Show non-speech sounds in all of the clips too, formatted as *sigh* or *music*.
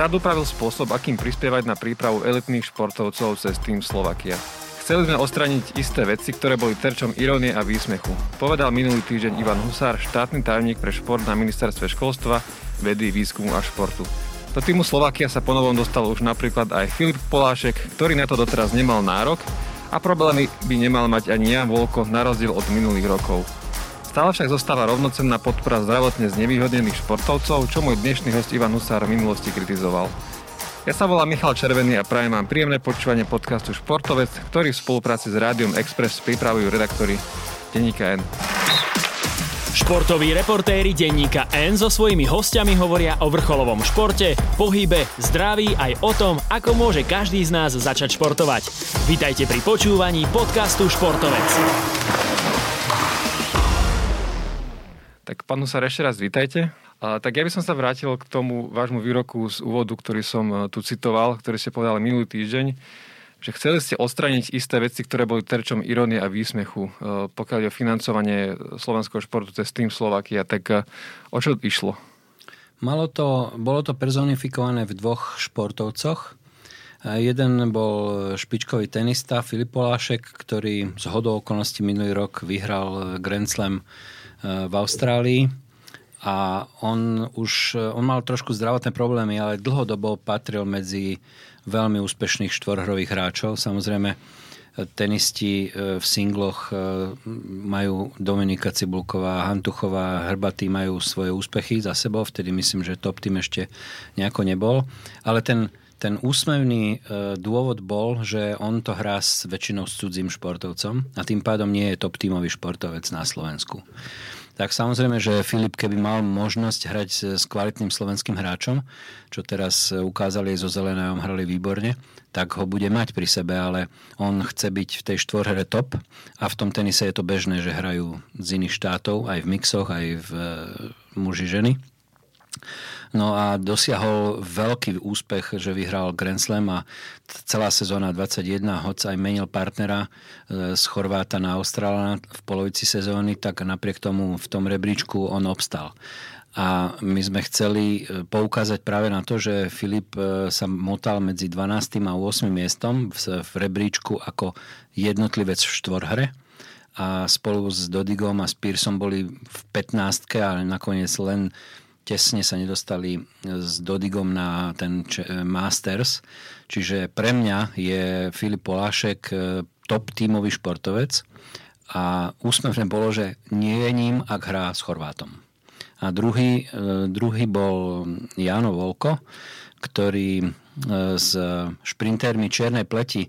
Štát upravil spôsob, akým prispievať na prípravu elitných športovcov cez tým Slovakia. Chceli sme ostraniť isté veci, ktoré boli terčom irónie a výsmechu. Povedal minulý týždeň Ivan Husár, štátny tajomník pre šport na ministerstve školstva, vedy, výskumu a športu. Do týmu Slovakia sa ponovom dostal už napríklad aj Filip Polášek, ktorý na to doteraz nemal nárok a problémy by nemal mať ani Jan Volko na rozdiel od minulých rokov. Stále však zostáva rovnocenná podpora zdravotne znevýhodnených športovcov, čo môj dnešný host Ivan Husár v minulosti kritizoval. Ja sa volám Michal Červený a prajem vám príjemné počúvanie podcastu Športovec, ktorý v spolupráci s Rádiom Express pripravujú redaktori Denníka N. Športoví reportéri denníka N so svojimi hostiami hovoria o vrcholovom športe, pohybe, zdraví aj o tom, ako môže každý z nás začať športovať. Vítajte pri počúvaní podcastu Športovec. Tak pán Husar, ešte raz vítajte. A, tak ja by som sa vrátil k tomu vášmu výroku z úvodu, ktorý som e, tu citoval, ktorý ste povedali minulý týždeň že chceli ste odstraniť isté veci, ktoré boli terčom irónie a výsmechu, e, pokiaľ je o financovanie slovenského športu cez tým Slovakia, tak e, o čo išlo? Malo to, bolo to personifikované v dvoch športovcoch. Jeden bol špičkový tenista Filip Polášek, ktorý z hodou okolností minulý rok vyhral Grand Slam v Austrálii a on už on mal trošku zdravotné problémy, ale dlhodobo patril medzi veľmi úspešných štvorhrových hráčov. Samozrejme, tenisti e, v singloch e, majú Dominika Cibulková, Hantuchová, Hrbatý majú svoje úspechy za sebou, vtedy myslím, že top tým ešte nejako nebol. Ale ten, ten úsmevný e, dôvod bol, že on to hrá s väčšinou s cudzím športovcom a tým pádom nie je top tímový športovec na Slovensku tak samozrejme, že Filip, keby mal možnosť hrať s kvalitným slovenským hráčom, čo teraz ukázali aj zo Zelenajom, hrali výborne, tak ho bude mať pri sebe, ale on chce byť v tej štvorhre top a v tom tenise je to bežné, že hrajú z iných štátov, aj v mixoch, aj v e, muži ženy. No a dosiahol veľký úspech, že vyhral Grand Slam a celá sezóna 21, hoď aj menil partnera e, z Chorváta na Austrálana v polovici sezóny, tak napriek tomu v tom rebríčku on obstal. A my sme chceli e, poukázať práve na to, že Filip e, sa motal medzi 12. a 8. miestom v rebríčku ako jednotlivec v štvorhre a spolu s Dodigom a s Pearsom boli v 15. ale nakoniec len tesne sa nedostali s Dodigom na ten Masters. Čiže pre mňa je Filip Polášek e, top tímový športovec a úsmevné bolo, že nie je ním, ak hrá s Chorvátom. A druhý, e, druhý bol Jano Volko, ktorý e, s šprintermi čiernej pleti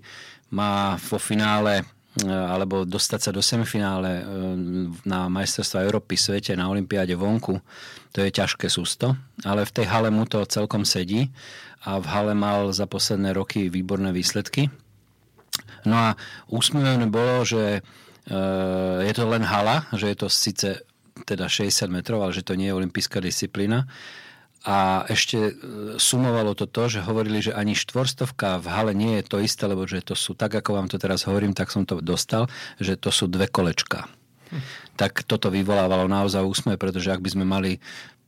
má vo finále alebo dostať sa do semifinále na majstrovstva Európy, svete, na Olympiáde vonku to je ťažké sústo, ale v tej hale mu to celkom sedí a v hale mal za posledné roky výborné výsledky. No a úsmevné bolo, že e, je to len hala, že je to síce teda 60 metrov, ale že to nie je olimpijská disciplína. A ešte e, sumovalo to to, že hovorili, že ani štvorstovka v hale nie je to isté, lebo že to sú, tak ako vám to teraz hovorím, tak som to dostal, že to sú dve kolečka. Tak toto vyvolávalo naozaj úsmev, pretože ak by sme mali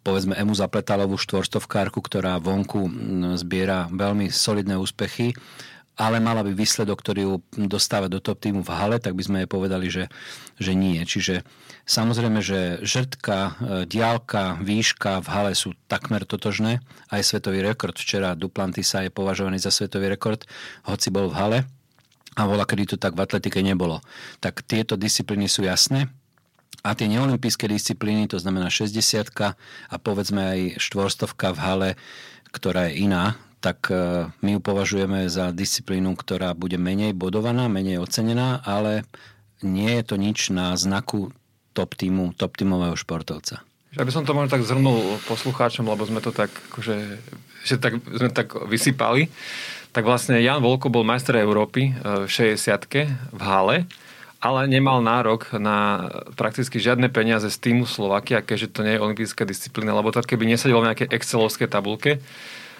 povedzme Emu Zapletalovú štvorstovkárku, ktorá vonku zbiera veľmi solidné úspechy, ale mala by výsledok, ktorý ju dostáva do top týmu v hale, tak by sme jej povedali, že, že nie. Čiže samozrejme, že žrtka, e, diálka, výška v hale sú takmer totožné. Aj svetový rekord včera Duplantisa je považovaný za svetový rekord, hoci bol v hale a bola, kedy to tak v atletike nebolo. Tak tieto disciplíny sú jasné. A tie neolimpijské disciplíny, to znamená 60 a povedzme aj štvorstovka v hale, ktorá je iná, tak e, my ju považujeme za disciplínu, ktorá bude menej bodovaná, menej ocenená, ale nie je to nič na znaku top týmu, top týmového športovca. Aby som to možno tak zhrnul poslucháčom, lebo sme to tak, akože, že tak, sme tak vysypali, tak vlastne Jan Volko bol majster Európy e, v 60 v hale ale nemal nárok na prakticky žiadne peniaze z týmu Slovakia, keďže to nie je olimpijská disciplína, lebo to keby nesadilo v nejakej excelovskej tabulke.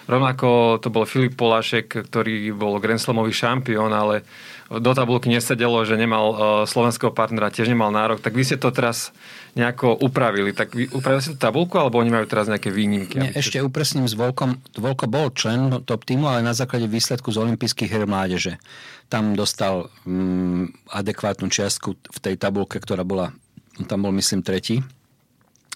Rovnako to bol Filip Polášek, ktorý bol Grand Slamový šampión, ale do tabulky nesedelo, že nemal uh, slovenského partnera, tiež nemal nárok. Tak vy ste to teraz nejako upravili. Tak vy upravili ste tú tabulku, alebo oni majú teraz nejaké výnimky? Nie, ešte upresním s Volkom. Volko bol člen top týmu, ale na základe výsledku z olympijských hier mládeže. Tam dostal um, adekvátnu čiastku v tej tabulke, ktorá bola, tam bol myslím tretí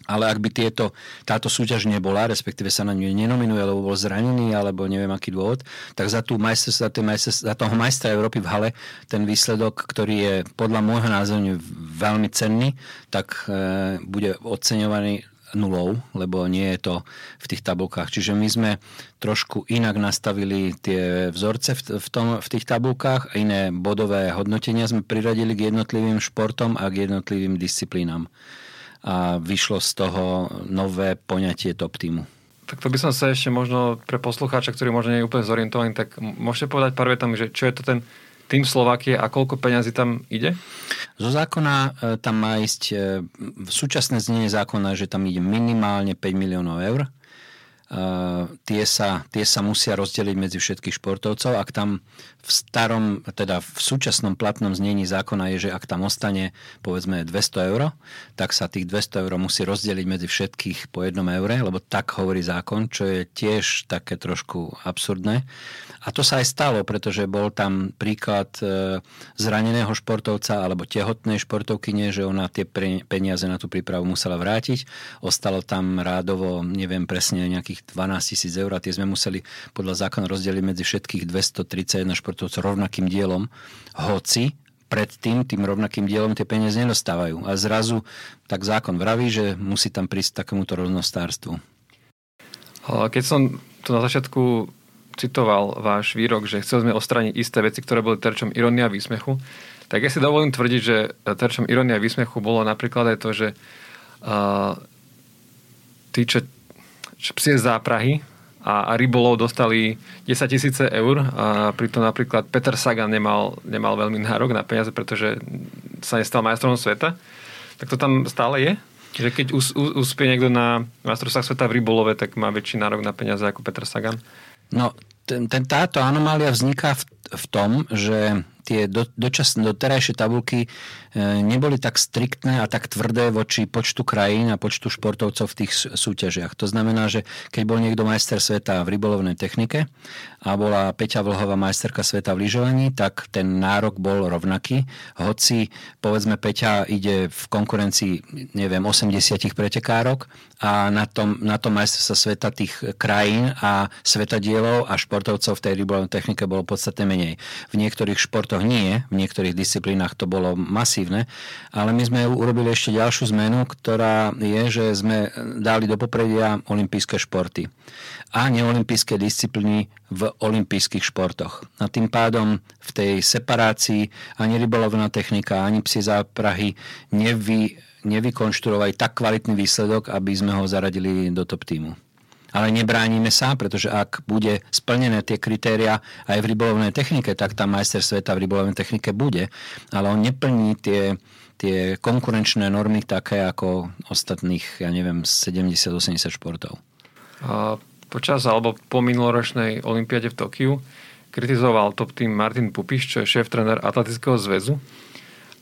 ale ak by tieto, táto súťaž nebola, respektíve sa na ňu nenominuje, lebo bol zranený, alebo neviem aký dôvod, tak za, tú majster, za, majster, za toho majstra Európy v hale ten výsledok, ktorý je podľa môjho názoru veľmi cenný, tak e, bude oceňovaný nulou, lebo nie je to v tých tabulkách. Čiže my sme trošku inak nastavili tie vzorce v, tom, v tých tabulkách a iné bodové hodnotenia sme priradili k jednotlivým športom a k jednotlivým disciplínám a vyšlo z toho nové poňatie top týmu. Tak to by som sa ešte možno pre poslucháča, ktorý možno nie je úplne zorientovaný, tak môžete povedať pár vetami, že čo je to ten tým Slovakie a koľko peňazí tam ide? Zo zákona e, tam má ísť, e, v súčasné znenie zákona, že tam ide minimálne 5 miliónov eur tie sa, tie sa musia rozdeliť medzi všetkých športovcov. Ak tam v starom, teda v súčasnom platnom znení zákona je, že ak tam ostane povedzme 200 eur, tak sa tých 200 eur musí rozdeliť medzi všetkých po jednom eure, lebo tak hovorí zákon, čo je tiež také trošku absurdné. A to sa aj stalo, pretože bol tam príklad e, zraneného športovca alebo tehotnej športovkyne, že ona tie peniaze na tú prípravu musela vrátiť. Ostalo tam rádovo, neviem presne, nejakých 12 tisíc eur a tie sme museli podľa zákona rozdeliť medzi všetkých 231 športovcov rovnakým dielom. Hoci predtým tým rovnakým dielom tie peniaze nedostávajú. A zrazu tak zákon vraví, že musí tam prísť takémuto rovnostárstvu. Keď som tu na začiatku citoval váš výrok, že chceli sme ostraniť isté veci, ktoré boli terčom ironia a výsmechu, tak ja si dovolím tvrdiť, že terčom ironia a výsmechu bolo napríklad aj to, že uh, tí, čo, čo psie záprahy a, a rybolov dostali 10 tisíce eur a pritom napríklad Peter Sagan nemal, nemal veľmi nárok na peniaze, pretože sa nestal majstrom sveta. Tak to tam stále je? Že keď us, us, uspie niekto na majstrovstvách sveta v rybolove, tak má väčší nárok na peniaze ako Peter Sagan? No, ten, ten, táto anomália vzniká v, v tom, že tie do, dočasné, doterajšie tabulky neboli tak striktné a tak tvrdé voči počtu krajín a počtu športovcov v tých súťažiach. To znamená, že keď bol niekto majster sveta v rybolovnej technike a bola Peťa Vlhová majsterka sveta v lyžovaní, tak ten nárok bol rovnaký. Hoci, povedzme, Peťa ide v konkurencii, neviem, 80 pretekárok a na tom, na tom majsterstva sveta tých krajín a svetadielov a športovcov v tej rybolovnej technike bolo podstatne menej. V niektorých športoch nie, v niektorých disciplínach to bolo masívne, ale my sme urobili ešte ďalšiu zmenu, ktorá je, že sme dali do popredia olympijské športy a neolimpijské disciplíny v olympijských športoch. A tým pádom v tej separácii ani rybolovná technika, ani psi záprahy nevy, nevykonštruovali tak kvalitný výsledok, aby sme ho zaradili do top týmu. Ale nebránime sa, pretože ak bude splnené tie kritéria aj v rybolovnej technike, tak tam majster sveta v rybolovnej technike bude. Ale on neplní tie, tie konkurenčné normy také ako ostatných, ja neviem, 70-80 športov. A počas alebo po minuloročnej olympiade v Tokiu kritizoval top tým Martin Pupiš, čo je šéf-trener Atletického zväzu.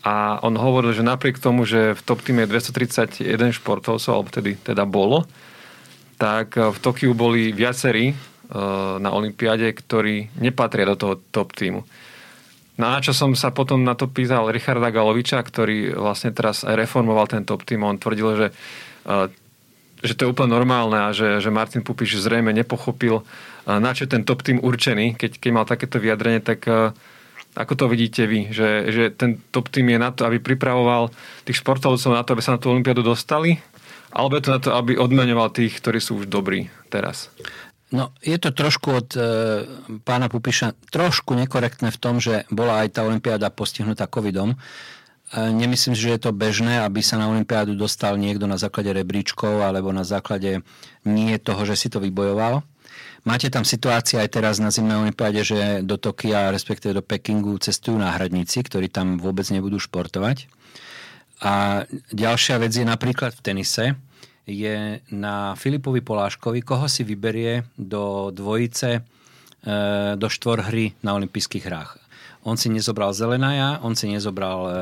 A on hovoril, že napriek tomu, že v top týme je 231 športovcov, alebo tedy teda bolo, tak eh, v Tokiu boli viacerí eh, na Olympiáde, ktorí nepatria do toho top týmu. No a čo som sa potom na to pýtal Richarda Galoviča, ktorý vlastne teraz aj reformoval ten top tým, on tvrdil, že, eh, že to je úplne normálne a že, že Martin Pupiš zrejme nepochopil, na čo ten top tým určený, keď, keď mal takéto vyjadrenie, tak ako to vidíte vy? Že, že ten top tým je na to, aby pripravoval tých športovcov na to, aby sa na tú olympiádu dostali? Alebo je to na to, aby odmenoval tých, ktorí sú už dobrí teraz? No, je to trošku od e, pána Pupiša trošku nekorektné v tom, že bola aj tá Olympiáda postihnutá covidom. E, nemyslím si, že je to bežné, aby sa na Olympiádu dostal niekto na základe rebríčkov alebo na základe nie toho, že si to vybojoval. Máte tam situácia aj teraz na zimnej olympiáde, že do Tokia, respektíve do Pekingu cestujú náhradníci, ktorí tam vôbec nebudú športovať. A ďalšia vec je napríklad v tenise, je na Filipovi Poláškovi, koho si vyberie do dvojice, e, do hry na olympijských hrách. On si nezobral Zelenaja, on si nezobral e,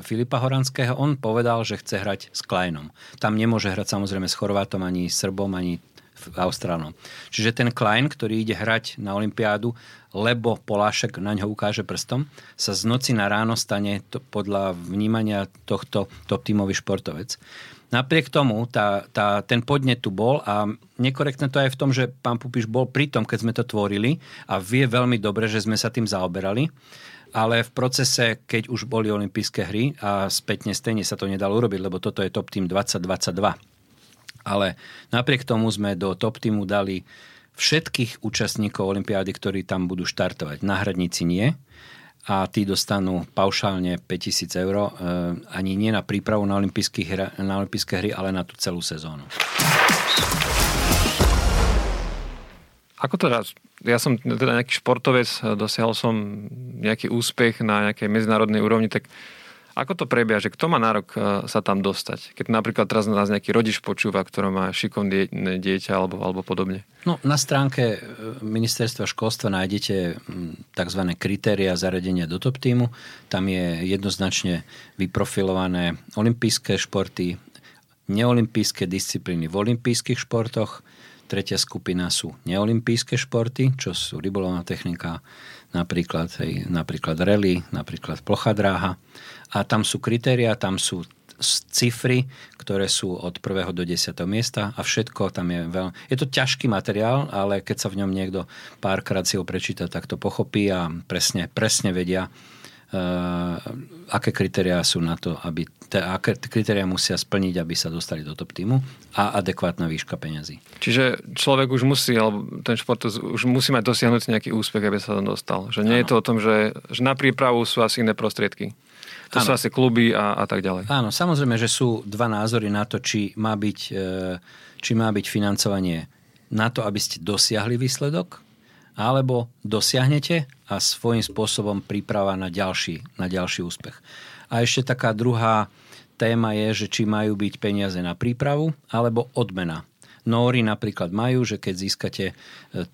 Filipa Horanského, on povedal, že chce hrať s Kleinom. Tam nemôže hrať samozrejme s Chorvátom, ani Srbom, ani Austrálom. Čiže ten Klein, ktorý ide hrať na Olympiádu, lebo Polášek na ňo ukáže prstom, sa z noci na ráno stane to, podľa vnímania tohto top tímový športovec. Napriek tomu tá, tá, ten podnet tu bol a nekorektné to je v tom, že pán Pupiš bol pri tom, keď sme to tvorili a vie veľmi dobre, že sme sa tým zaoberali ale v procese, keď už boli olympijské hry a spätne stejne sa to nedalo urobiť, lebo toto je top tým 2022. Ale napriek tomu sme do top týmu dali všetkých účastníkov olympiády, ktorí tam budú štartovať. Náhradníci nie, a tí dostanú paušálne 5000 eur, e, ani nie na prípravu na, hra, na olympijské hry, ale na tú celú sezónu. Ako to raz? Ja som teda nejaký športovec, dosiahol som nejaký úspech na nejakej medzinárodnej úrovni, tak ako to prebieha, že kto má nárok e, sa tam dostať? Keď napríklad teraz nás nejaký rodič počúva, ktorý má šikovné dieťa alebo, alebo podobne. No, na stránke e, ministerstva školstva nájdete tzv. kritéria zaradenia do top týmu. Tam je jednoznačne vyprofilované olympijské športy, neolimpijské disciplíny v olympijských športoch, tretia skupina sú neolimpijské športy, čo sú rybolovná technika, napríklad, napríklad rally, napríklad plocha dráha a tam sú kritéria, tam sú cifry, ktoré sú od 1. do 10. miesta a všetko tam je veľmi... Je to ťažký materiál, ale keď sa v ňom niekto párkrát si ho prečíta, tak to pochopí a presne, presne vedia, uh, aké kritériá sú na to, aby te, aké kritériá musia splniť, aby sa dostali do top týmu a adekvátna výška peňazí. Čiže človek už musí, alebo ten šport už musí mať dosiahnuť nejaký úspech, aby sa tam dostal. Že nie ano. je to o tom, že, že na prípravu sú asi iné prostriedky. To ano. sú asi kluby a, a tak ďalej. Áno, samozrejme, že sú dva názory na to, či má byť, e, či má byť financovanie na to, aby ste dosiahli výsledok, alebo dosiahnete a svojím spôsobom príprava na ďalší, na ďalší úspech. A ešte taká druhá téma je, že či majú byť peniaze na prípravu alebo odmena. Nóri napríklad majú, že keď získate e,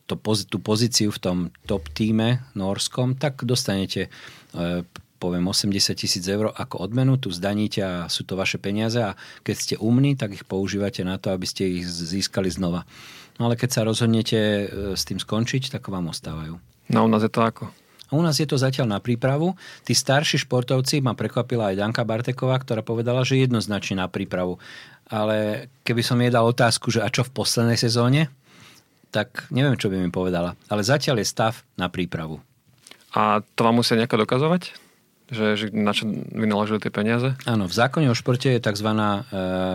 to, tú pozíciu v tom top týme norskom, tak dostanete e, poviem 80 tisíc eur ako odmenu, tu zdaníte a sú to vaše peniaze a keď ste umní, tak ich používate na to, aby ste ich získali znova. No ale keď sa rozhodnete e, s tým skončiť, tak vám ostávajú. No u nás je to ako? A u nás je to zatiaľ na prípravu. Tí starší športovci, ma prekvapila aj Danka Barteková, ktorá povedala, že jednoznačne na prípravu. Ale keby som jej dal otázku, že a čo v poslednej sezóne, tak neviem, čo by mi povedala. Ale zatiaľ je stav na prípravu. A to vám musia nejako dokazovať? Že, že na čo vynaložili tie peniaze? Áno, v zákone o športe je tzv.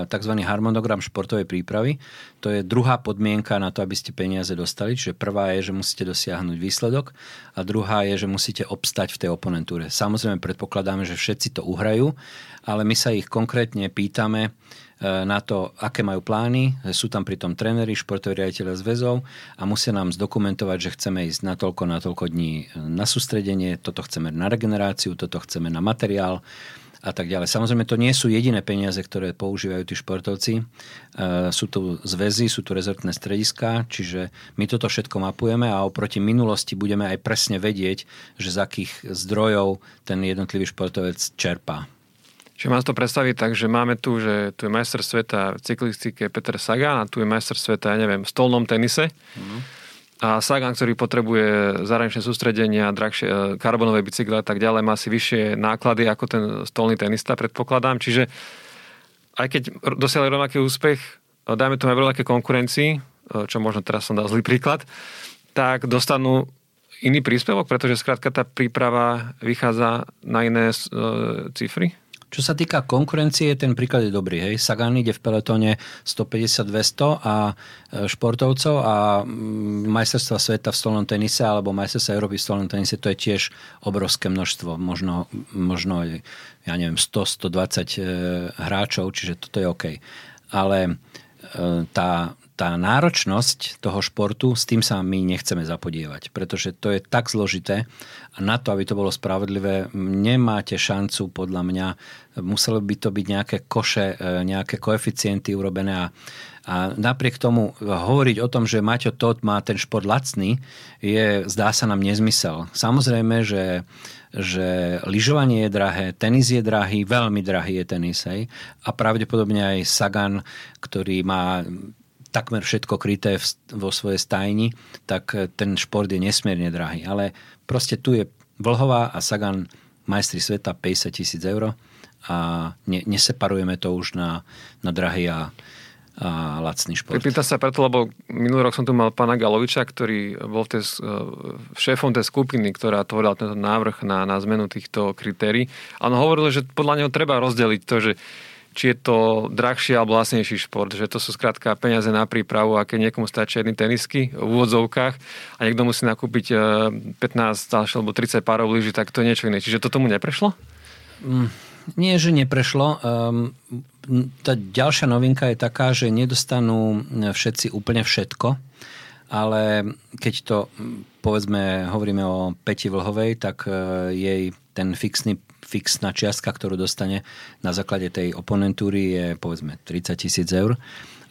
tzv. harmonogram športovej prípravy. To je druhá podmienka na to, aby ste peniaze dostali. Čiže prvá je, že musíte dosiahnuť výsledok a druhá je, že musíte obstať v tej oponentúre. Samozrejme predpokladáme, že všetci to uhrajú, ale my sa ich konkrétne pýtame, E, na to, aké majú plány. Sú tam pritom tréneri, športoví riaditeľe zväzov a musia nám zdokumentovať, že chceme ísť na toľko, na toľko dní na sústredenie, toto chceme na regeneráciu, toto chceme na materiál a tak ďalej. Samozrejme, to nie sú jediné peniaze, ktoré používajú tí športovci. E, sú tu zväzy, sú tu rezortné strediská, čiže my toto všetko mapujeme a oproti minulosti budeme aj presne vedieť, že z akých zdrojov ten jednotlivý športovec čerpá. Čiže mám to predstaviť tak, že máme tu, že tu je majster sveta v cyklistike Peter Sagan a tu je majster sveta, ja neviem, v stolnom tenise. Mm. A Sagan, ktorý potrebuje zahraničné sústredenia, drahšie e, karbonové bicykle a tak ďalej, má si vyššie náklady ako ten stolný tenista, predpokladám. Čiže aj keď dosiahli rovnaký úspech, e, dajme tomu aj v rovnaké konkurencii, e, čo možno teraz som dal zlý príklad, tak dostanú iný príspevok, pretože skrátka tá príprava vychádza na iné cifry? Čo sa týka konkurencie, ten príklad je dobrý. Hej. Sagan ide v peletone 150-200 a e, športovcov a mm, majsterstva sveta v stolnom tenise alebo majsterstva Európy v stolnom tenise to je tiež obrovské množstvo. Možno, možno ja neviem, 100-120 e, hráčov, čiže toto je OK. Ale e, tá, tá náročnosť toho športu, s tým sa my nechceme zapodievať, pretože to je tak zložité a na to, aby to bolo spravodlivé, nemáte šancu podľa mňa, muselo by to byť nejaké koše, e, nejaké koeficienty urobené a a napriek tomu hovoriť o tom, že Maťo Todd má ten šport lacný, je, zdá sa nám nezmysel. Samozrejme, že že lyžovanie je drahé, tenis je drahý, veľmi drahý je tenis. Hej? A pravdepodobne aj Sagan, ktorý má takmer všetko kryté v, vo svojej stajni, tak ten šport je nesmierne drahý. Ale proste tu je Vlhová a Sagan majstri sveta 50 tisíc eur a ne, neseparujeme to už na, na drahý a, a lacný šport. Pripýta sa preto, lebo minulý rok som tu mal pána Galoviča, ktorý bol tej, e, šéfom tej skupiny, ktorá tvorila tento návrh na, na zmenu týchto kritérií. A on hovoril, že podľa neho treba rozdeliť to, že či je to drahší alebo vlastnejší šport, že to sú skrátka peniaze na prípravu a keď niekomu stačí jedny tenisky v úvodzovkách a niekto musí nakúpiť 15 e, alebo 30 párov lyží, tak to je niečo iné. Čiže to tomu neprešlo? Mm, nie, že neprešlo. Um, tá ďalšia novinka je taká, že nedostanú všetci úplne všetko, ale keď to, povedzme, hovoríme o Peti Vlhovej, tak e, jej ten fixný fixná čiastka, ktorú dostane na základe tej oponentúry je povedzme 30 tisíc eur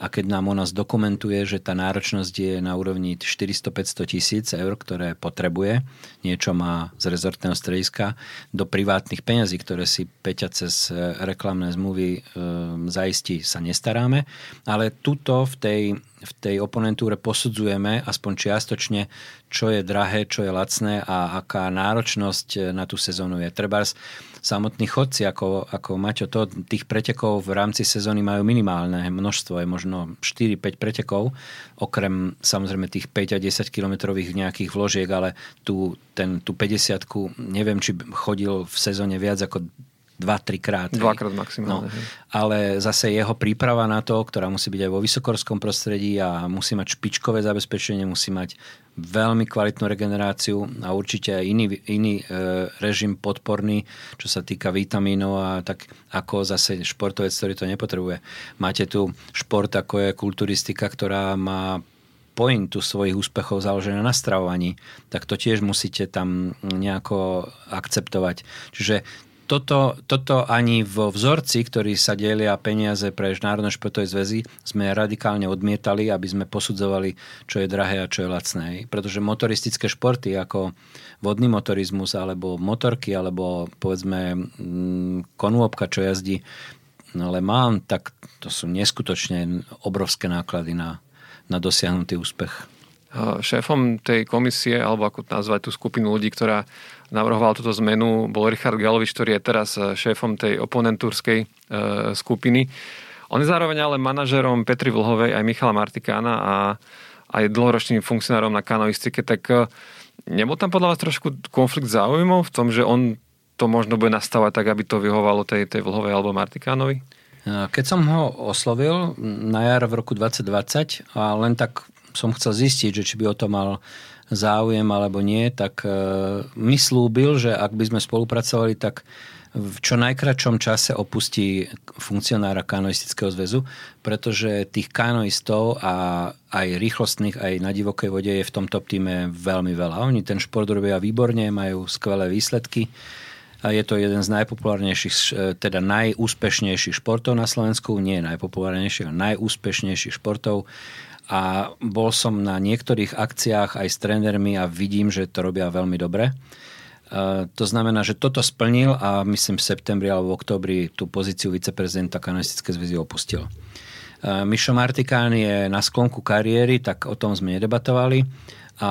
a keď nám ona zdokumentuje, že tá náročnosť je na úrovni 400-500 tisíc eur, ktoré potrebuje, niečo má z rezortného strediska, do privátnych peňazí, ktoré si Peťa cez e, reklamné zmluvy e, zaistí, sa nestaráme, ale tuto v tej, v tej oponentúre posudzujeme aspoň čiastočne, čo je drahé, čo je lacné a aká náročnosť e, na tú sezónu je. Trebárs samotní chodci, ako, ako Maťo, to, tých pretekov v rámci sezóny majú minimálne množstvo, je možno 4-5 pretekov, okrem samozrejme tých 5 a 10 kilometrových nejakých vložiek, ale tú, ten, tú 50 neviem, či chodil v sezóne viac ako dva, trikrát. Dvakrát maximálne. No, ale zase jeho príprava na to, ktorá musí byť aj vo vysokorskom prostredí a musí mať špičkové zabezpečenie, musí mať veľmi kvalitnú regeneráciu a určite aj iný, iný e, režim podporný, čo sa týka vitamínov a tak ako zase športovec, ktorý to nepotrebuje. Máte tu šport, ako je kulturistika, ktorá má pointu svojich úspechov založené na stravovaní, tak to tiež musíte tam nejako akceptovať. Čiže toto, toto ani vo vzorci, ktorý sa delia peniaze pre Národné športové zväzy, sme radikálne odmietali, aby sme posudzovali, čo je drahé a čo je lacné. Pretože motoristické športy ako vodný motorizmus, alebo motorky, alebo povedzme mm, konôbka, čo jazdí Le Mans, tak to sú neskutočne obrovské náklady na, na dosiahnutý úspech. Šéfom tej komisie, alebo ako nazvať tú skupinu ľudí, ktorá navrhoval túto zmenu, bol Richard Galovič, ktorý je teraz e, šéfom tej oponentúrskej e, skupiny. On je zároveň ale manažerom Petri Vlhovej aj Michala Martikána a aj dlhoročným funkcionárom na kanoistike, tak e, nebol tam podľa vás trošku konflikt záujmov v tom, že on to možno bude nastavať tak, aby to vyhovalo tej, tej Vlhovej alebo Martikánovi? Keď som ho oslovil na jar v roku 2020 a len tak som chcel zistiť, že či by o to mal záujem alebo nie, tak e, mi slúbil, že ak by sme spolupracovali, tak v čo najkračom čase opustí funkcionára kanoistického zväzu, pretože tých kanoistov a aj rýchlostných, aj na divokej vode je v tomto týme veľmi veľa. Oni ten šport robia výborne, majú skvelé výsledky. A je to jeden z najpopulárnejších, e, teda najúspešnejších športov na Slovensku, nie najpopulárnejších, najúspešnejších športov a bol som na niektorých akciách aj s trénermi a vidím, že to robia veľmi dobre. Uh, to znamená, že toto splnil a myslím v septembri alebo v oktobri tú pozíciu viceprezidenta kanalistické zväzy opustil. Uh, Mišo Martikán je na sklonku kariéry, tak o tom sme nedebatovali a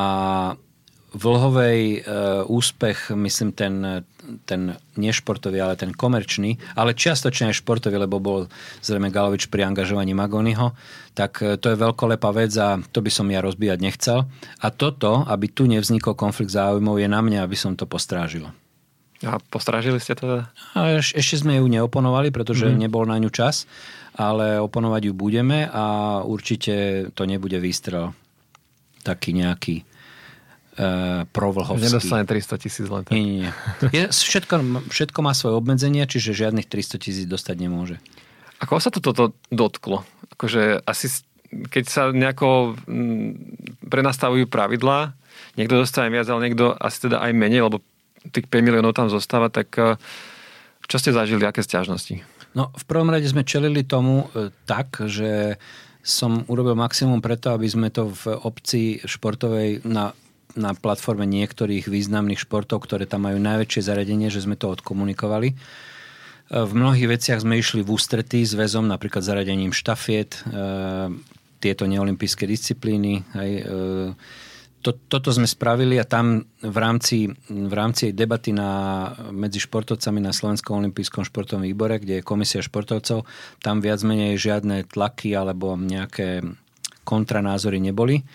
Vlhovej e, úspech, myslím ten, ten nešportový, ale ten komerčný, ale čiastočne aj športový, lebo bol zrejme Galovič pri angažovaní Magonyho, tak e, to je veľkolepá vec a to by som ja rozbíjať nechcel. A toto, aby tu nevznikol konflikt záujmov, je na mňa, aby som to postrážil. A postrážili ste to? A eš, ešte sme ju neoponovali, pretože mm. nebol na ňu čas, ale oponovať ju budeme a určite to nebude výstrel taký nejaký provlhovský. Nedostane 300 tisíc len tak. Nie, nie, nie. Je, všetko, všetko má svoje obmedzenie, čiže žiadnych 300 tisíc dostať nemôže. Ako sa to toto dotklo? Akože asi keď sa nejako prenastavujú pravidlá, niekto dostane viac, ale niekto asi teda aj menej, lebo tých 5 miliónov tam zostáva, tak e, čo ste zažili, aké stiažnosti? No, v prvom rade sme čelili tomu e, tak, že som urobil maximum preto, aby sme to v obci športovej na, na platforme niektorých významných športov, ktoré tam majú najväčšie zariadenie, že sme to odkomunikovali v mnohých veciach sme išli v ústretí s väzom, napríklad zaradením štafiet, e, tieto neolimpijské disciplíny. Hej, e, to, toto sme spravili a tam v rámci, v rámci debaty na, medzi športovcami na Slovenskom olympijskom športovom výbore, kde je komisia športovcov, tam viac menej žiadne tlaky alebo nejaké kontranázory neboli.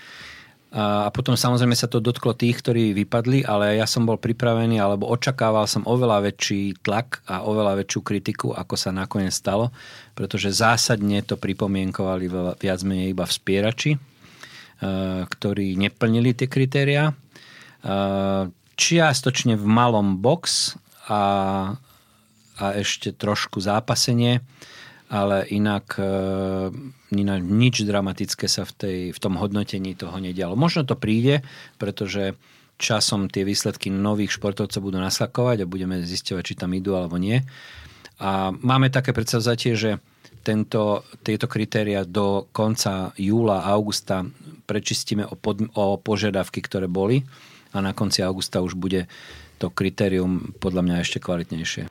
A potom samozrejme sa to dotklo tých, ktorí vypadli, ale ja som bol pripravený, alebo očakával som oveľa väčší tlak a oveľa väčšiu kritiku, ako sa nakoniec stalo, pretože zásadne to pripomienkovali viac menej iba vspierači, e, ktorí neplnili tie kritériá. E, čiastočne v malom box a, a ešte trošku zápasenie ale inak e, nič dramatické sa v, tej, v tom hodnotení toho nedialo. Možno to príde, pretože časom tie výsledky nových športovcov budú naslakovať a budeme zisťovať, či tam idú alebo nie. A máme také predsavzatie, že tento, tieto kritéria do konca júla, augusta prečistíme o, pod, o požiadavky, ktoré boli a na konci augusta už bude to kritérium podľa mňa ešte kvalitnejšie.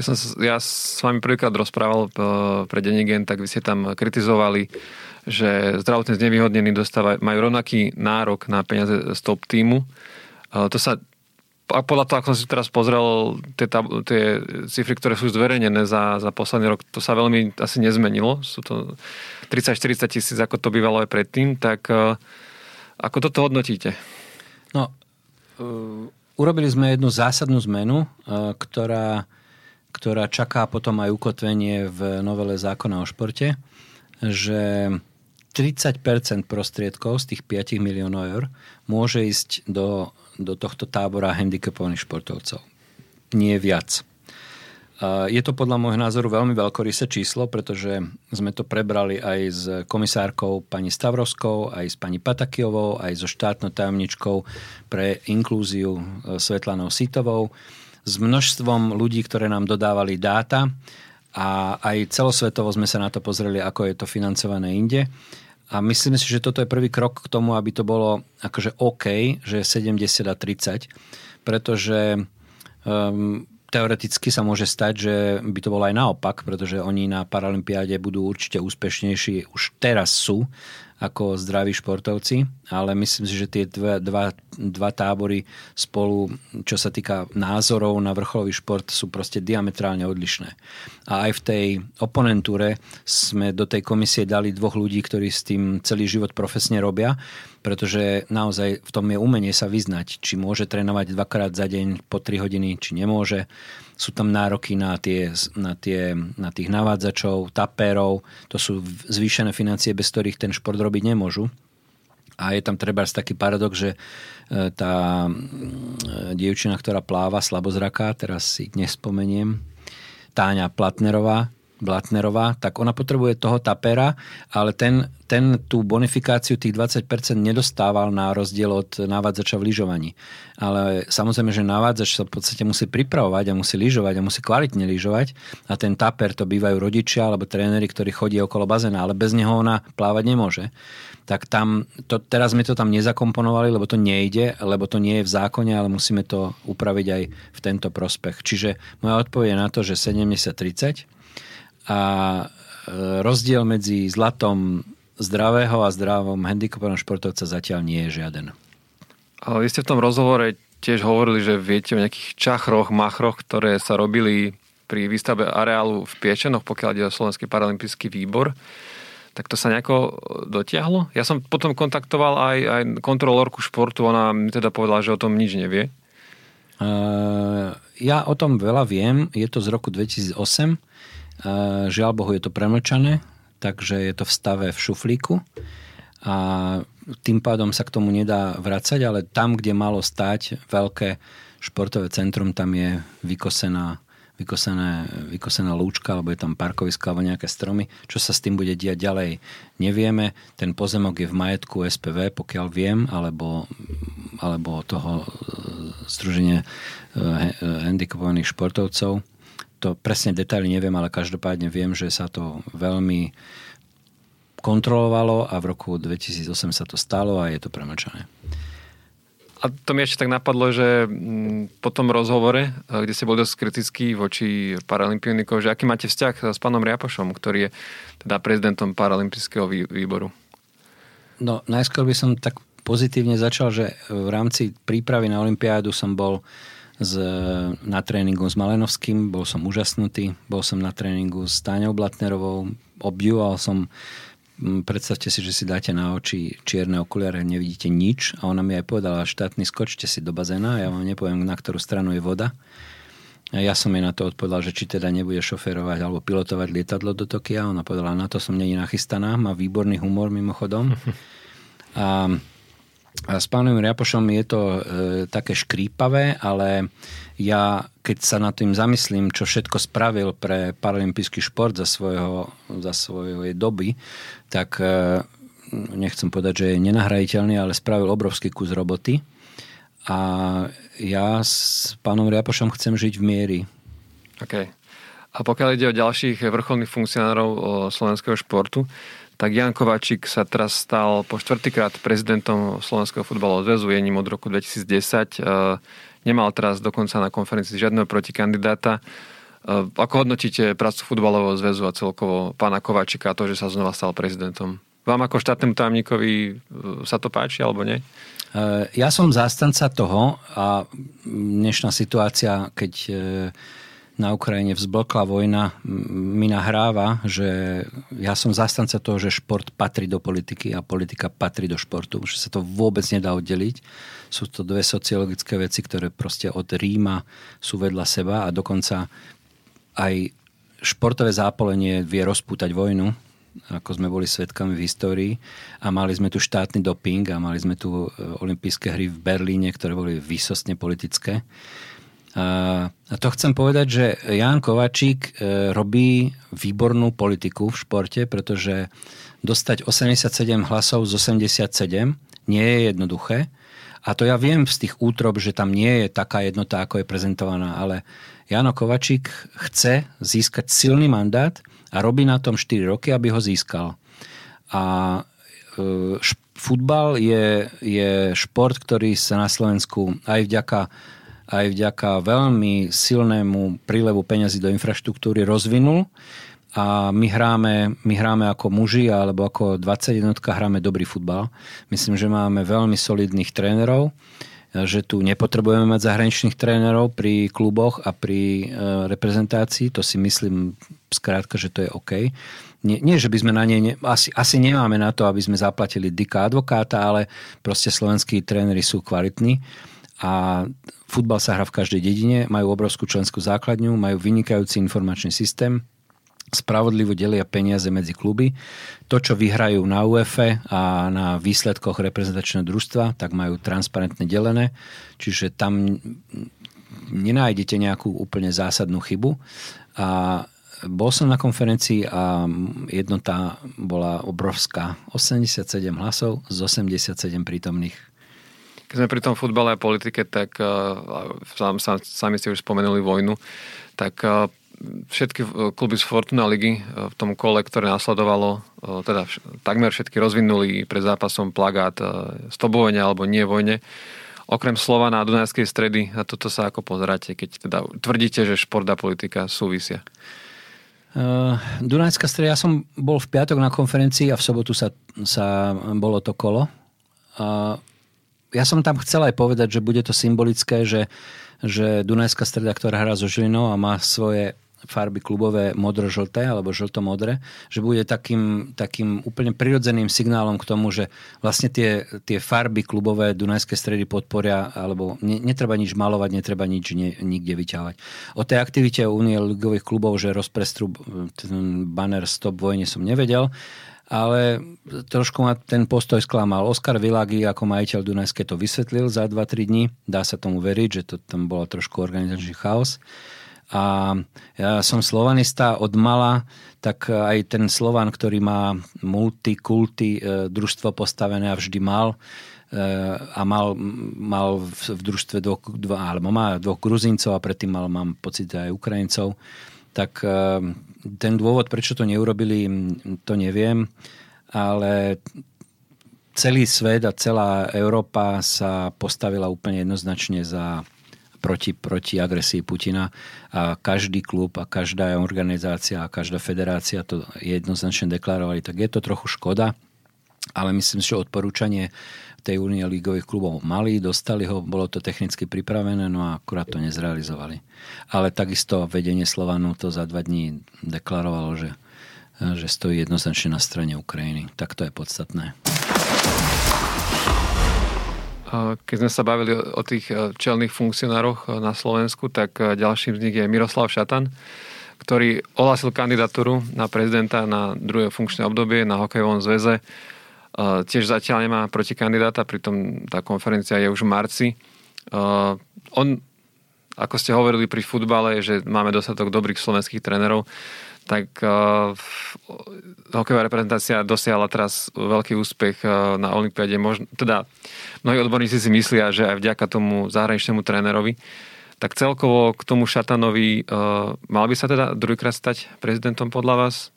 Keď som ja s vami prvýkrát rozprával eh, pre Denigen, tak vy ste tam kritizovali, že zdravotne znevýhodnení dostávajú, majú rovnaký nárok na peniaze z top týmu. To sa a podľa toho, ako som si teraz pozrel tie, tie cifry, ktoré sú zverejnené za, za posledný rok, to sa veľmi asi nezmenilo. Sú to 30-40 tisíc, ako to bývalo aj predtým. Tak eh, ako toto hodnotíte? No, urobili sme jednu zásadnú zmenu, ktorá ktorá čaká potom aj ukotvenie v novele zákona o športe, že 30% prostriedkov z tých 5 miliónov eur môže ísť do, do tohto tábora handicapovaných športovcov. Nie viac. Je to podľa môjho názoru veľmi veľkorysé číslo, pretože sme to prebrali aj s komisárkou pani Stavrovskou, aj s pani Patakiovou, aj so štátnou tajomničkou pre inklúziu e, Svetlanou Sitovou s množstvom ľudí, ktoré nám dodávali dáta a aj celosvetovo sme sa na to pozreli, ako je to financované inde. A myslím si, že toto je prvý krok k tomu, aby to bolo akože OK, že 70 a 30, pretože um, teoreticky sa môže stať, že by to bolo aj naopak, pretože oni na Paralympiáde budú určite úspešnejší, už teraz sú ako zdraví športovci, ale myslím si, že tie dva, dva, dva tábory spolu, čo sa týka názorov na vrcholový šport, sú proste diametrálne odlišné. A aj v tej oponentúre sme do tej komisie dali dvoch ľudí, ktorí s tým celý život profesne robia, pretože naozaj v tom je umenie sa vyznať, či môže trénovať dvakrát za deň po 3 hodiny, či nemôže sú tam nároky na, tie, na, tie, na tých navádzačov, tapérov. To sú zvýšené financie, bez ktorých ten šport robiť nemôžu. A je tam treba taký paradox, že e, tá e, dievčina, ktorá pláva slabozraká, teraz si nespomeniem, Táňa Platnerová, Blatnerová, tak ona potrebuje toho tapera, ale ten, ten tú bonifikáciu tých 20% nedostával na rozdiel od návádzača v lyžovaní. Ale samozrejme, že návádzač sa v podstate musí pripravovať a musí lyžovať a musí kvalitne lyžovať a ten taper to bývajú rodičia alebo tréneri, ktorí chodí okolo bazéna, ale bez neho ona plávať nemôže tak tam, to, teraz sme to tam nezakomponovali, lebo to nejde, lebo to nie je v zákone, ale musíme to upraviť aj v tento prospech. Čiže moja odpoveď je na to, že 70-30 a e, rozdiel medzi zlatom zdravého a zdravom handicapovaného športovca zatiaľ nie je žiaden. Ale vy ste v tom rozhovore tiež hovorili, že viete o nejakých čachroch, machroch, ktoré sa robili pri výstave areálu v Piečenoch, pokiaľ ide o Slovenský paralympijský výbor. Tak to sa nejako dotiahlo? Ja som potom kontaktoval aj, aj kontrolórku športu, ona mi teda povedala, že o tom nič nevie. Uh, ja o tom veľa viem, je to z roku 2008 Žiaľ Bohu je to premlčané, takže je to v stave v šuflíku a tým pádom sa k tomu nedá vracať, ale tam, kde malo stať veľké športové centrum, tam je vykosená, vykosené, vykosená lúčka, alebo je tam parkovisko, alebo nejaké stromy. Čo sa s tým bude diať ďalej, nevieme. Ten pozemok je v majetku SPV, pokiaľ viem, alebo, alebo toho Združenia handicapovaných športovcov. To presne detaily neviem, ale každopádne viem, že sa to veľmi kontrolovalo a v roku 2008 sa to stalo a je to premlčané. A to mi ešte tak napadlo, že mm, po tom rozhovore, eh, kde ste boli dosť kritický voči paralympionikov, že aký máte vzťah s pánom Riapošom, ktorý je teda prezidentom paralympijského výboru? No, najskôr by som tak pozitívne začal, že v rámci prípravy na Olympiádu som bol z, na tréningu s Malenovským, bol som úžasnutý, bol som na tréningu s Táňou Blatnerovou, obdivoval som predstavte si, že si dáte na oči čierne okuliare, nevidíte nič a ona mi aj povedala, štátny skočte si do bazéna, ja vám nepoviem, na ktorú stranu je voda. A ja som jej na to odpovedal, že či teda nebude šoferovať alebo pilotovať lietadlo do Tokia. Ona povedala, na to som není nachystaná, má výborný humor mimochodom. *laughs* A, s pánom Riapošom je to e, také škrípavé, ale ja keď sa nad tým zamyslím, čo všetko spravil pre paralympijský šport za, svojho, za svojej doby, tak e, nechcem povedať, že je nenahrajiteľný, ale spravil obrovský kus roboty. A ja s pánom Riapošom chcem žiť v miery. OK. A pokiaľ ide o ďalších vrcholných funkcionárov slovenského športu, tak Jan Kovačík sa teraz stal po štvrtýkrát prezidentom Slovenského futbalového zväzu, je ním od roku 2010 nemal teraz dokonca na konferencii žiadneho protikandidáta. E, ako hodnotíte prácu futbalového zväzu a celkovo pána Kováčika a to, že sa znova stal prezidentom? Vám ako štátnemu tajomníkovi e, sa to páči alebo nie? E, ja som zástanca toho a dnešná situácia, keď na Ukrajine vzblkla vojna, mi nahráva, že ja som zastanca toho, že šport patrí do politiky a politika patrí do športu, že sa to vôbec nedá oddeliť. Sú to dve sociologické veci, ktoré proste od Ríma sú vedľa seba a dokonca aj športové zápolenie vie rozpútať vojnu, ako sme boli svetkami v histórii a mali sme tu štátny doping a mali sme tu e, olympijské hry v Berlíne, ktoré boli výsostne politické. A to chcem povedať, že Ján Kovačík e, robí výbornú politiku v športe, pretože dostať 87 hlasov z 87 nie je jednoduché. A to ja viem z tých útrob, že tam nie je taká jednota, ako je prezentovaná, ale Jano Kovačík chce získať silný mandát a robí na tom 4 roky, aby ho získal. A e, futbal je, je šport, ktorý sa na Slovensku aj vďaka aj vďaka veľmi silnému prílevu peňazí do infraštruktúry rozvinul a my hráme, my hráme ako muži alebo ako 21 hráme dobrý futbal. Myslím, že máme veľmi solidných trénerov, že tu nepotrebujeme mať zahraničných trénerov pri kluboch a pri e, reprezentácii. To si myslím skrátka, že to je OK. Nie, nie že by sme na nej, ne, asi, asi nemáme na to, aby sme zaplatili dika advokáta, ale proste slovenskí tréneri sú kvalitní a futbal sa hrá v každej dedine, majú obrovskú členskú základňu, majú vynikajúci informačný systém, spravodlivo delia peniaze medzi kluby. To, čo vyhrajú na UEFA a na výsledkoch reprezentačného družstva, tak majú transparentne delené, čiže tam nenájdete nejakú úplne zásadnú chybu. A bol som na konferencii a jednota bola obrovská. 87 hlasov z 87 prítomných keď sme pri tom futbale a politike, tak uh, sám, sami ste už spomenuli vojnu, tak uh, všetky kluby z Fortuna ligy uh, v tom kole, ktoré nasledovalo, teda takmer všetky rozvinuli pred zápasom plagát vojne alebo nie vojne. Okrem slova na Dunajskej stredy, a toto sa ako pozeráte, keď teda tvrdíte, že šport a politika súvisia? Uh, Dunajská streda, ja som bol v piatok na konferencii a v sobotu sa, sa bolo to kolo. Uh, ja som tam chcel aj povedať, že bude to symbolické, že, že Dunajská streda, ktorá hrá so Žilinou a má svoje farby klubové modro-žlté alebo žlto-modré, že bude takým, takým úplne prirodzeným signálom k tomu, že vlastne tie, tie farby klubové Dunajské stredy podporia, alebo ne, netreba nič malovať, netreba nič ne, nikde vyťahovať. O tej aktivite Unie ligových klubov, že rozprestru ten banner Stop vojne som nevedel, ale trošku ma ten postoj sklamal. Oskar Vilagi ako majiteľ Dunajské to vysvetlil za 2-3 dní. Dá sa tomu veriť, že to tam bolo trošku organizačný chaos. A ja som slovanista od mala, tak aj ten Slovan, ktorý má multikulty e, družstvo postavené a vždy mal, e, a mal, mal v družstve dvoch, dva, alebo má dvoch Gruzincov a predtým mal, mám pocit, aj Ukrajincov, tak e, ten dôvod, prečo to neurobili, to neviem, ale celý svet a celá Európa sa postavila úplne jednoznačne za proti, proti agresii Putina. A každý klub a každá organizácia a každá federácia to jednoznačne deklarovali, tak je to trochu škoda, ale myslím, že odporúčanie tej únie lígových klubov mali, dostali ho, bolo to technicky pripravené, no a akurát to nezrealizovali. Ale takisto vedenie Slovanu to za dva dní deklarovalo, že, že stojí jednoznačne na strane Ukrajiny. Tak to je podstatné. Keď sme sa bavili o tých e, čelných funkcionároch e, na Slovensku, tak e, ďalším z nich je Miroslav Šatan, ktorý ohlásil kandidatúru na prezidenta na druhé funkčné obdobie na hokejovom zväze. Tiež zatiaľ nemá protikandidáta, pritom tá konferencia je už v marci. On, ako ste hovorili pri futbale, že máme dostatok dobrých slovenských trénerov, tak uh, hokejová reprezentácia dosiahla teraz veľký úspech uh, na Olympiade. Možno, teda mnohí odborníci si myslia, že aj vďaka tomu zahraničnému trénerovi. Tak celkovo k tomu Šatanovi uh, mal by sa teda druhýkrát stať prezidentom podľa vás?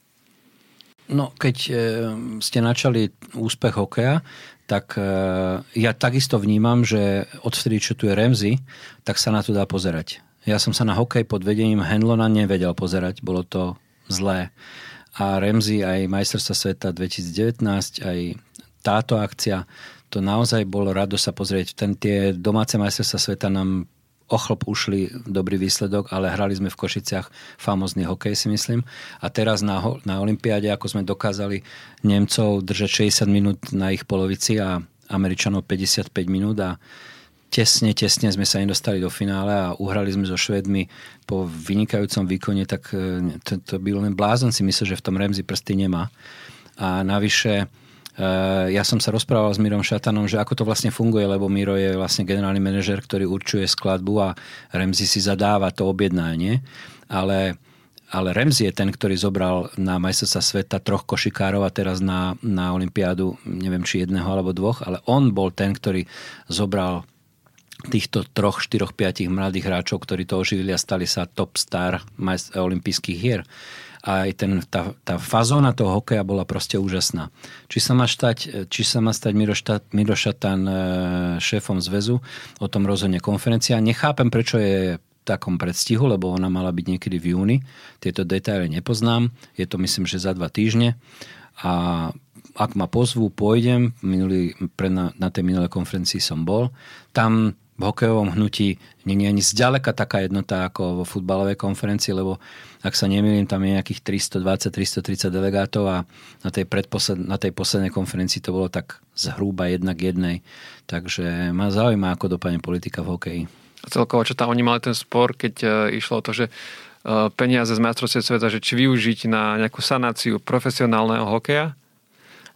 No, keď e, ste načali úspech hokeja, tak e, ja takisto vnímam, že odvtedy, čo tu je Remzy, tak sa na to dá pozerať. Ja som sa na hokej pod vedením Henlona nevedel pozerať. Bolo to zlé. A Remzi aj majstrovstva sveta 2019, aj táto akcia, to naozaj bolo rado sa pozrieť. Ten, tie domáce majstrovstva sveta nám ochlop ušli dobrý výsledok, ale hrali sme v Košiciach famozný hokej, si myslím. A teraz na, na Olympiáde, ako sme dokázali Nemcov držať 60 minút na ich polovici a Američanov 55 minút a tesne, tesne sme sa nedostali do finále a uhrali sme so Švedmi po vynikajúcom výkone, tak e, to, to byl len blázon si myslel, že v tom Remzi prsty nemá. A navyše ja som sa rozprával s Mírom Šatanom, že ako to vlastne funguje, lebo Miro je vlastne generálny manažer, ktorý určuje skladbu a Remzi si zadáva to objednanie, ale ale Remzi je ten, ktorý zobral na majstrovstvá sveta troch košikárov a teraz na, na Olympiádu, neviem či jedného alebo dvoch, ale on bol ten, ktorý zobral týchto troch, štyroch, piatich mladých hráčov, ktorí to oživili a stali sa top star olympijských hier. Aj ten, tá, tá fazóna toho hokeja bola proste úžasná. Či sa má stať, či sa má stať Miro, Štát, Miro e, šéfom zväzu, o tom rozhodne konferencia. Nechápem, prečo je takom predstihu, lebo ona mala byť niekedy v júni. Tieto detaily nepoznám. Je to myslím, že za dva týždne. A ak ma pozvú, pôjdem. Minulý, pre na, na tej minulej konferencii som bol. Tam v hokejovom hnutí nie je ani zďaleka taká jednota ako vo futbalovej konferencii, lebo ak sa nemýlim, tam je nejakých 320-330 delegátov a na tej, predposled, na tej poslednej konferencii to bolo tak zhruba jednak jednej. Takže ma zaujíma, ako dopadne politika v hokeji. Celkovo, čo tam oni mali ten spor, keď uh, išlo o to, že uh, peniaze z majstrovstiev sveta, že či využiť na nejakú sanáciu profesionálneho hokeja,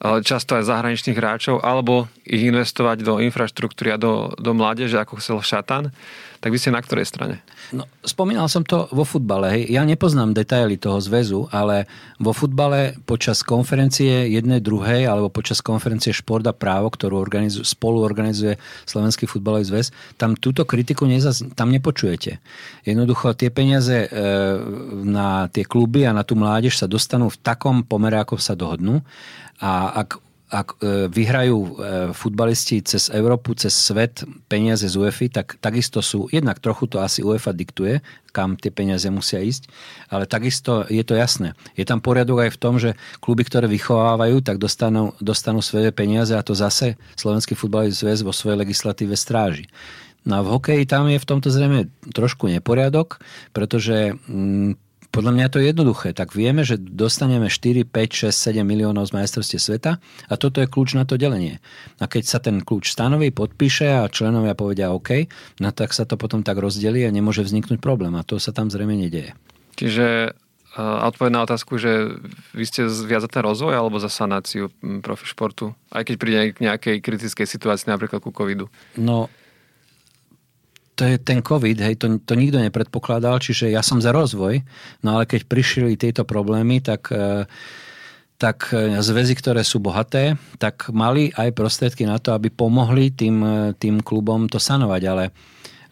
často aj zahraničných hráčov, alebo ich investovať do infraštruktúry a do, do mládeže, ako chcel Šatan, tak vy ste na ktorej strane? No, spomínal som to vo futbale. Hej. Ja nepoznám detaily toho zväzu, ale vo futbale počas konferencie jednej druhej alebo počas konferencie Šport a právo, ktorú organizu, spolu organizuje Slovenský futbalový zväz, tam túto kritiku nezaz, tam nepočujete. Jednoducho tie peniaze e, na tie kluby a na tú mládež sa dostanú v takom pomere, ako sa dohodnú a ak, ak e, vyhrajú e, futbalisti cez Európu, cez svet peniaze z UEFI, tak takisto sú, jednak trochu to asi UEFA diktuje, kam tie peniaze musia ísť, ale takisto je to jasné. Je tam poriadok aj v tom, že kluby, ktoré vychovávajú, tak dostanú, dostanú svoje peniaze a to zase Slovenský futbalový zväz vo svojej legislatíve stráži. No a v hokeji tam je v tomto zrejme trošku neporiadok, pretože mm, podľa mňa to je jednoduché. Tak vieme, že dostaneme 4, 5, 6, 7 miliónov z majstrovstie sveta a toto je kľúč na to delenie. A keď sa ten kľúč stanoví, podpíše a členovia povedia OK, no tak sa to potom tak rozdelí a nemôže vzniknúť problém. A to sa tam zrejme nedieje. Čiže a odpoveď na otázku, že vy ste viac za ten rozvoj alebo za sanáciu profi športu? Aj keď príde k nejakej kritickej situácii, napríklad ku covidu. No, to je ten COVID, hej, to, to nikto nepredpokladal, čiže ja som za rozvoj, no ale keď prišli tieto problémy, tak, e, tak e, zväzy, ktoré sú bohaté, tak mali aj prostriedky na to, aby pomohli tým, e, tým klubom to sanovať, ale,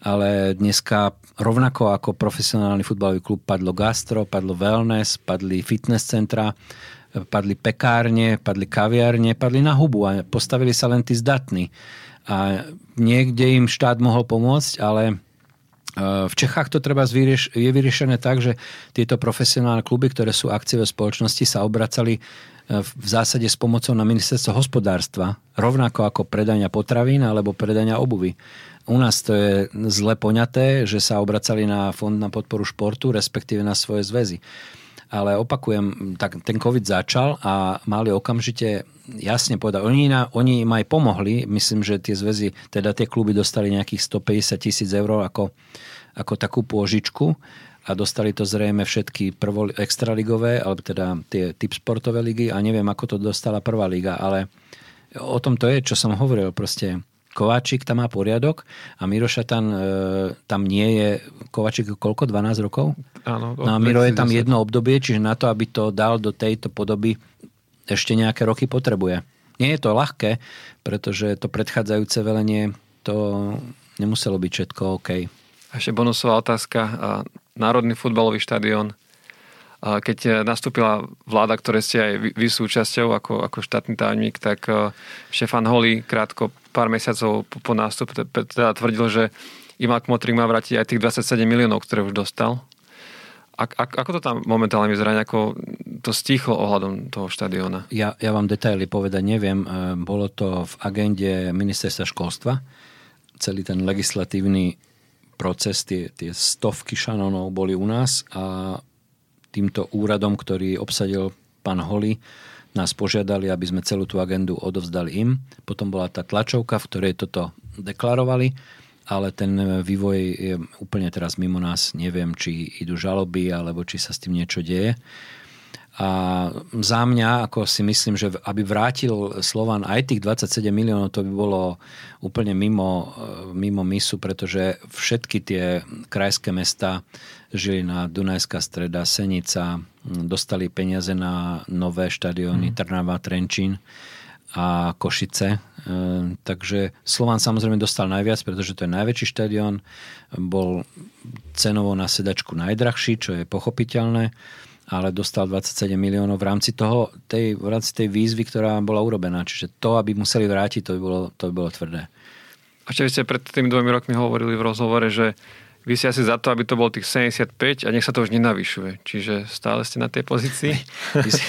ale dneska rovnako ako profesionálny futbalový klub padlo gastro, padlo wellness, padli fitness centra, padli pekárne, padli kaviárne, padli na hubu a postavili sa len tí zdatní a niekde im štát mohol pomôcť, ale e, v Čechách to treba vyrieš- je vyriešené tak, že tieto profesionálne kluby, ktoré sú akciové spoločnosti, sa obracali e, v zásade s pomocou na ministerstvo hospodárstva, rovnako ako predania potravín alebo predania obuvy. U nás to je zle poňaté, že sa obracali na fond na podporu športu, respektíve na svoje zväzy ale opakujem, tak ten COVID začal a mali okamžite jasne povedať, oni, na, oni im aj pomohli, myslím, že tie zväzy, teda tie kluby dostali nejakých 150 tisíc eur ako, ako takú pôžičku a dostali to zrejme všetky prvo extraligové, alebo teda tie typ sportové ligy a neviem, ako to dostala prvá liga, ale o tom to je, čo som hovoril, proste Kováčik tam má poriadok a Miro Šatan e, tam nie je, Kováčik koľko, 12 rokov? Áno. No a Miro je tam jedno obdobie, čiže na to, aby to dal do tejto podoby, ešte nejaké roky potrebuje. Nie je to ľahké, pretože to predchádzajúce velenie to nemuselo byť všetko OK. A ešte bonusová otázka. Národný futbalový štadión keď nastúpila vláda, ktoré ste aj vy súčasťou ako, ako štátny tajomník, tak e, Štefan Holý krátko pár mesiacov po, po nástupe teda tvrdil, že Ivan Kmotrik má vrátiť aj tých 27 miliónov, ktoré už dostal. A, a, ako to tam momentálne vyzerá, ako to stichlo ohľadom toho štadióna? Ja, ja vám detaily povedať neviem. E, bolo to v agende ministerstva školstva. Celý ten legislatívny proces, tie, tie stovky šanonov boli u nás a týmto úradom, ktorý obsadil pán Holly, nás požiadali, aby sme celú tú agendu odovzdali im. Potom bola tá tlačovka, v ktorej toto deklarovali, ale ten vývoj je úplne teraz mimo nás. Neviem, či idú žaloby, alebo či sa s tým niečo deje. A za mňa, ako si myslím, že aby vrátil Slovan aj tých 27 miliónov, to by bolo úplne mimo, mimo misu, pretože všetky tie krajské mesta Žilina, Dunajská streda, Senica dostali peniaze na nové štadióny mm. Trnava, Trenčín a Košice. E, takže Slovan samozrejme dostal najviac, pretože to je najväčší štadión. Bol cenovo na sedačku najdrahší, čo je pochopiteľné ale dostal 27 miliónov v rámci toho, tej, v rámci tej výzvy, ktorá bola urobená. Čiže to, aby museli vrátiť, to by bolo, to by bolo tvrdé. Vy ste pred tými dvomi rokmi hovorili v rozhovore, že vy ste asi za to, aby to bol tých 75 a nech sa to už nenavyšuje. Čiže stále ste na tej pozícii. *laughs* Vy si,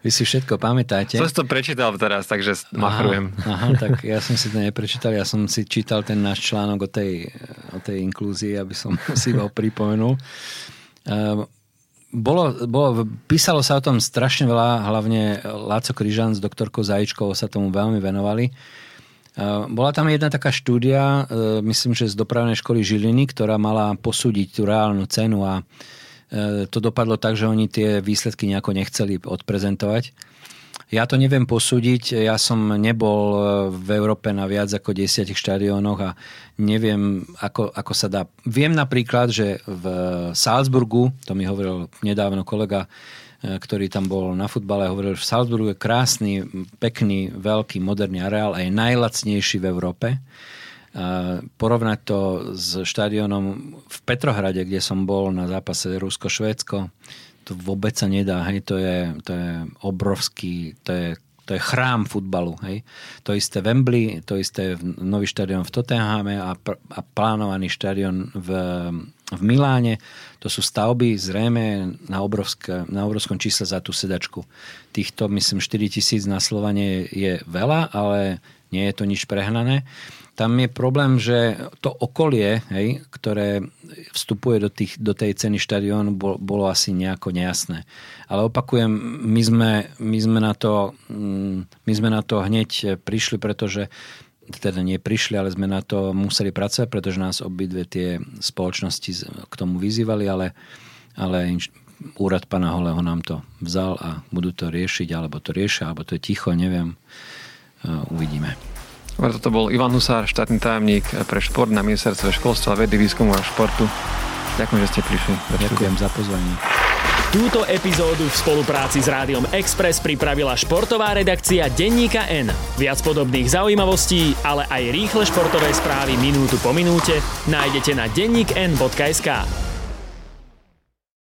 vy si všetko pamätáte. Som si to prečítal teraz, takže machrujem. Aha, tak ja som si to neprečítal. Ja som si čítal ten náš článok o tej, o tej inklúzii, aby som *laughs* si ho pripomenul. Ehm, bolo, bolo, písalo sa o tom strašne veľa, hlavne Láco Kryžan s doktorkou Zajičkou sa tomu veľmi venovali. E, bola tam jedna taká štúdia, e, myslím, že z dopravnej školy Žiliny, ktorá mala posúdiť tú reálnu cenu a e, to dopadlo tak, že oni tie výsledky nejako nechceli odprezentovať. Ja to neviem posúdiť, ja som nebol v Európe na viac ako desiatich štadiónoch a neviem, ako, ako sa dá. Viem napríklad, že v Salzburgu, to mi hovoril nedávno kolega, ktorý tam bol na futbale, hovoril, že v Salzburgu je krásny, pekný, veľký, moderný areál a je najlacnejší v Európe. Porovnať to s štadiónom v Petrohrade, kde som bol na zápase Rusko-Švédsko, to vôbec sa nedá, hej, to je, to je obrovský, to je, to je chrám futbalu, hej. To isté Wembley, to isté nový štadión v Tottenhame a, a plánovaný štadión v, v Miláne, to sú stavby zrejme na, obrovské, na obrovskom čísle za tú sedačku. Týchto, myslím, 4 tisíc na Slovanie je veľa, ale nie je to nič prehnané. Tam je problém, že to okolie, hej, ktoré vstupuje do, tých, do tej ceny štadiónu, bol, bolo asi nejako nejasné. Ale opakujem, my sme, my sme, na, to, mm, my sme na to hneď prišli, pretože teda nie prišli, ale sme na to museli pracovať, pretože nás obidve tie spoločnosti k tomu vyzývali, ale, ale úrad pana Holeho nám to vzal a budú to riešiť, alebo to riešia, alebo to je ticho, neviem. Uvidíme. Toto bol Ivan Husár, štátny tajomník pre šport na ministerstve školstva, vedy, výskumu a športu. Ďakujem, že ste prišli. Ďakujem za pozvanie. Túto epizódu v spolupráci s Rádiom Express pripravila športová redakcia Denníka N. Viac podobných zaujímavostí, ale aj rýchle športové správy minútu po minúte nájdete na denníkn.sk.